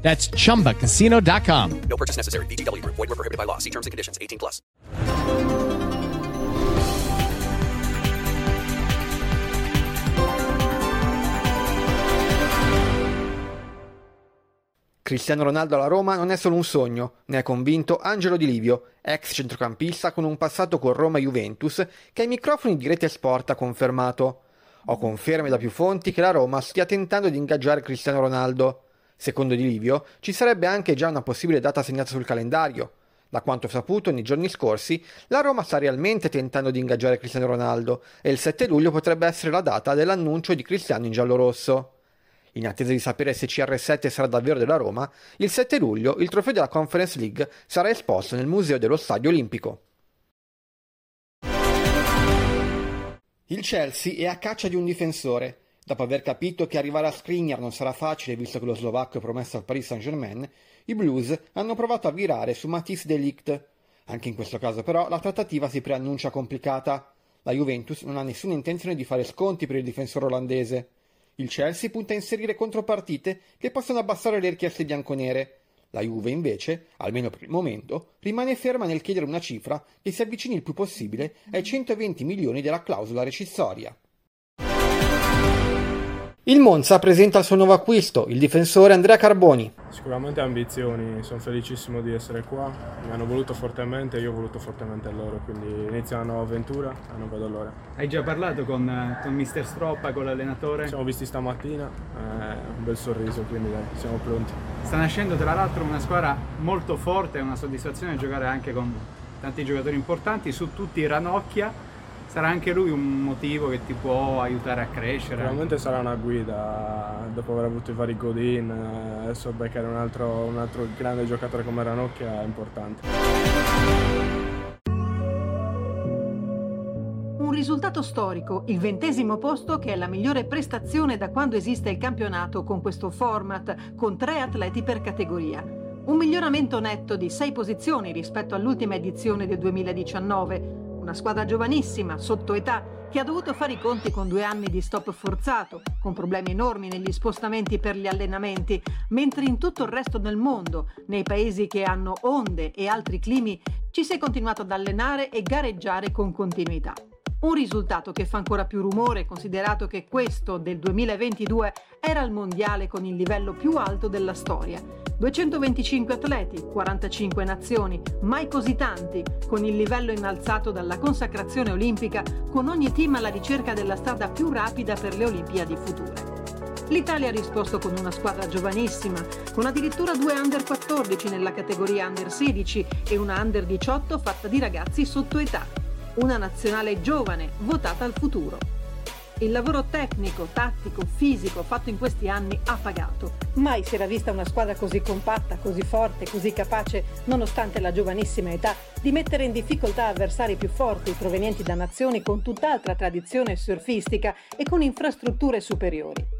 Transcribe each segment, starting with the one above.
That's chumbacasino.com. No purchase necessary. BGW. Void were prohibited by law. See terms and conditions. 18 plus. Cristiano Ronaldo alla Roma non è solo un sogno, ne è convinto Angelo Di Livio, ex centrocampista con un passato con Roma e Juventus, che ai microfoni di Rete Sport ha confermato. Ho conferme da più fonti che la Roma stia tentando di ingaggiare Cristiano Ronaldo. Secondo Di Livio, ci sarebbe anche già una possibile data segnata sul calendario. Da quanto saputo nei giorni scorsi, la Roma sta realmente tentando di ingaggiare Cristiano Ronaldo e il 7 luglio potrebbe essere la data dell'annuncio di Cristiano in giallorosso. In attesa di sapere se CR7 sarà davvero della Roma, il 7 luglio il trofeo della Conference League sarà esposto nel Museo dello Stadio Olimpico. Il Chelsea è a caccia di un difensore. Dopo aver capito che arrivare a Skriniar non sarà facile visto che lo slovacco è promesso al Paris Saint-Germain, i Blues hanno provato a virare su Matisse Delict. Anche in questo caso però la trattativa si preannuncia complicata. La Juventus non ha nessuna intenzione di fare sconti per il difensore olandese. Il Chelsea punta a inserire contropartite che possono abbassare le richieste bianconere. La Juve, invece, almeno per il momento, rimane ferma nel chiedere una cifra che si avvicini il più possibile ai 120 milioni della clausola rescissoria. Il Monza presenta il suo nuovo acquisto, il difensore Andrea Carboni. Sicuramente ambizioni, sono felicissimo di essere qua, mi hanno voluto fortemente e io ho voluto fortemente loro, quindi inizia una nuova avventura e non vedo l'ora. Hai già parlato con, con mister Stroppa, con l'allenatore? Ci siamo visti stamattina, eh, un bel sorriso, quindi dai, siamo pronti. Sta nascendo tra l'altro una squadra molto forte, è una soddisfazione giocare anche con tanti giocatori importanti, su tutti Ranocchia, sarà anche lui un motivo che ti può aiutare a crescere. Sicuramente sarà una guida, dopo aver avuto i vari Godin, eh, adesso beccare un altro, un altro grande giocatore come Ranocchia è importante. Un risultato storico, il ventesimo posto che è la migliore prestazione da quando esiste il campionato con questo format, con tre atleti per categoria. Un miglioramento netto di sei posizioni rispetto all'ultima edizione del 2019 una squadra giovanissima, sotto età, che ha dovuto fare i conti con due anni di stop forzato, con problemi enormi negli spostamenti per gli allenamenti, mentre in tutto il resto del mondo, nei paesi che hanno onde e altri climi, ci si è continuato ad allenare e gareggiare con continuità. Un risultato che fa ancora più rumore considerato che questo del 2022 era il mondiale con il livello più alto della storia. 225 atleti, 45 nazioni, mai così tanti, con il livello innalzato dalla consacrazione olimpica, con ogni team alla ricerca della strada più rapida per le Olimpiadi future. L'Italia ha risposto con una squadra giovanissima, con addirittura due under 14 nella categoria under 16 e una under 18 fatta di ragazzi sotto età una nazionale giovane, votata al futuro. Il lavoro tecnico, tattico, fisico fatto in questi anni ha pagato. Mai si era vista una squadra così compatta, così forte, così capace, nonostante la giovanissima età, di mettere in difficoltà avversari più forti provenienti da nazioni con tutt'altra tradizione surfistica e con infrastrutture superiori.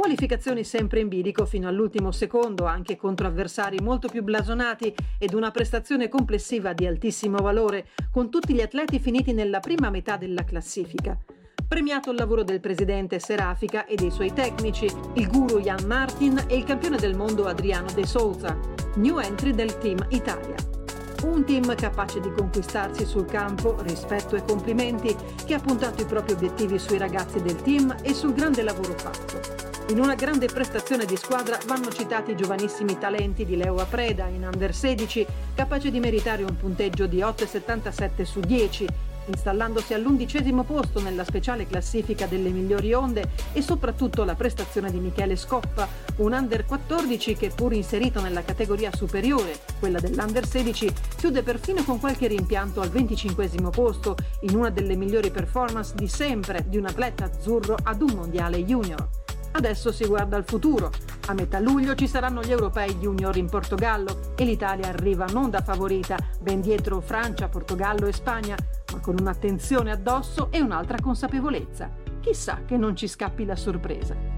Qualificazioni sempre in bilico fino all'ultimo secondo, anche contro avversari molto più blasonati ed una prestazione complessiva di altissimo valore, con tutti gli atleti finiti nella prima metà della classifica. Premiato il lavoro del presidente Serafica e dei suoi tecnici, il guru Jan Martin e il campione del mondo Adriano De Souza, new entry del team Italia. Un team capace di conquistarsi sul campo rispetto e complimenti, che ha puntato i propri obiettivi sui ragazzi del team e sul grande lavoro fatto. In una grande prestazione di squadra vanno citati i giovanissimi talenti di Leo Apreda in Under 16, capace di meritare un punteggio di 8,77 su 10, installandosi all'undicesimo posto nella speciale classifica delle migliori onde e soprattutto la prestazione di Michele Scoppa, un under 14 che pur inserito nella categoria superiore, quella dell'under 16, chiude perfino con qualche rimpianto al 25 posto in una delle migliori performance di sempre di un atleta azzurro ad un mondiale junior. Adesso si guarda al futuro. A metà luglio ci saranno gli europei junior in Portogallo e l'Italia arriva non da favorita, ben dietro Francia, Portogallo e Spagna, ma con un'attenzione addosso e un'altra consapevolezza. Chissà che non ci scappi la sorpresa.